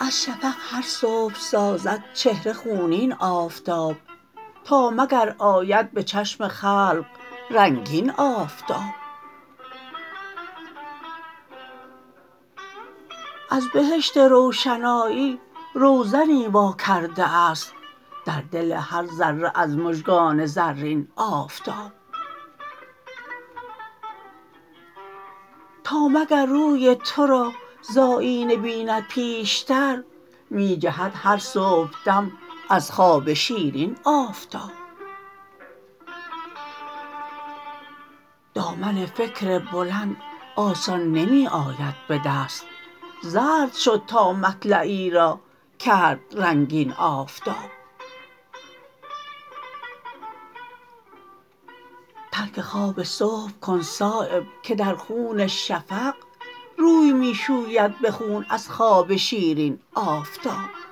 از شفق هر صبح سازد چهره خونین آفتاب تا مگر آید به چشم خلق رنگین آفتاب. از بهشت روشنایی روزنی وا کرده است. در دل هر ذره از مژگان زرین آفتاب. تا مگر روی ترا ز آیینه بیند پیشتر می جهد هر صبحدم از خواب شیرین آفتاب. دامن فکر بلند آسان نمی آید به دست. زرد شد تا مطلعی را کرد رنگین آفتاب. ترک خواب صبح کن صایب که در خون شفق روی می شوید به خون از خواب شیرین آفتاب.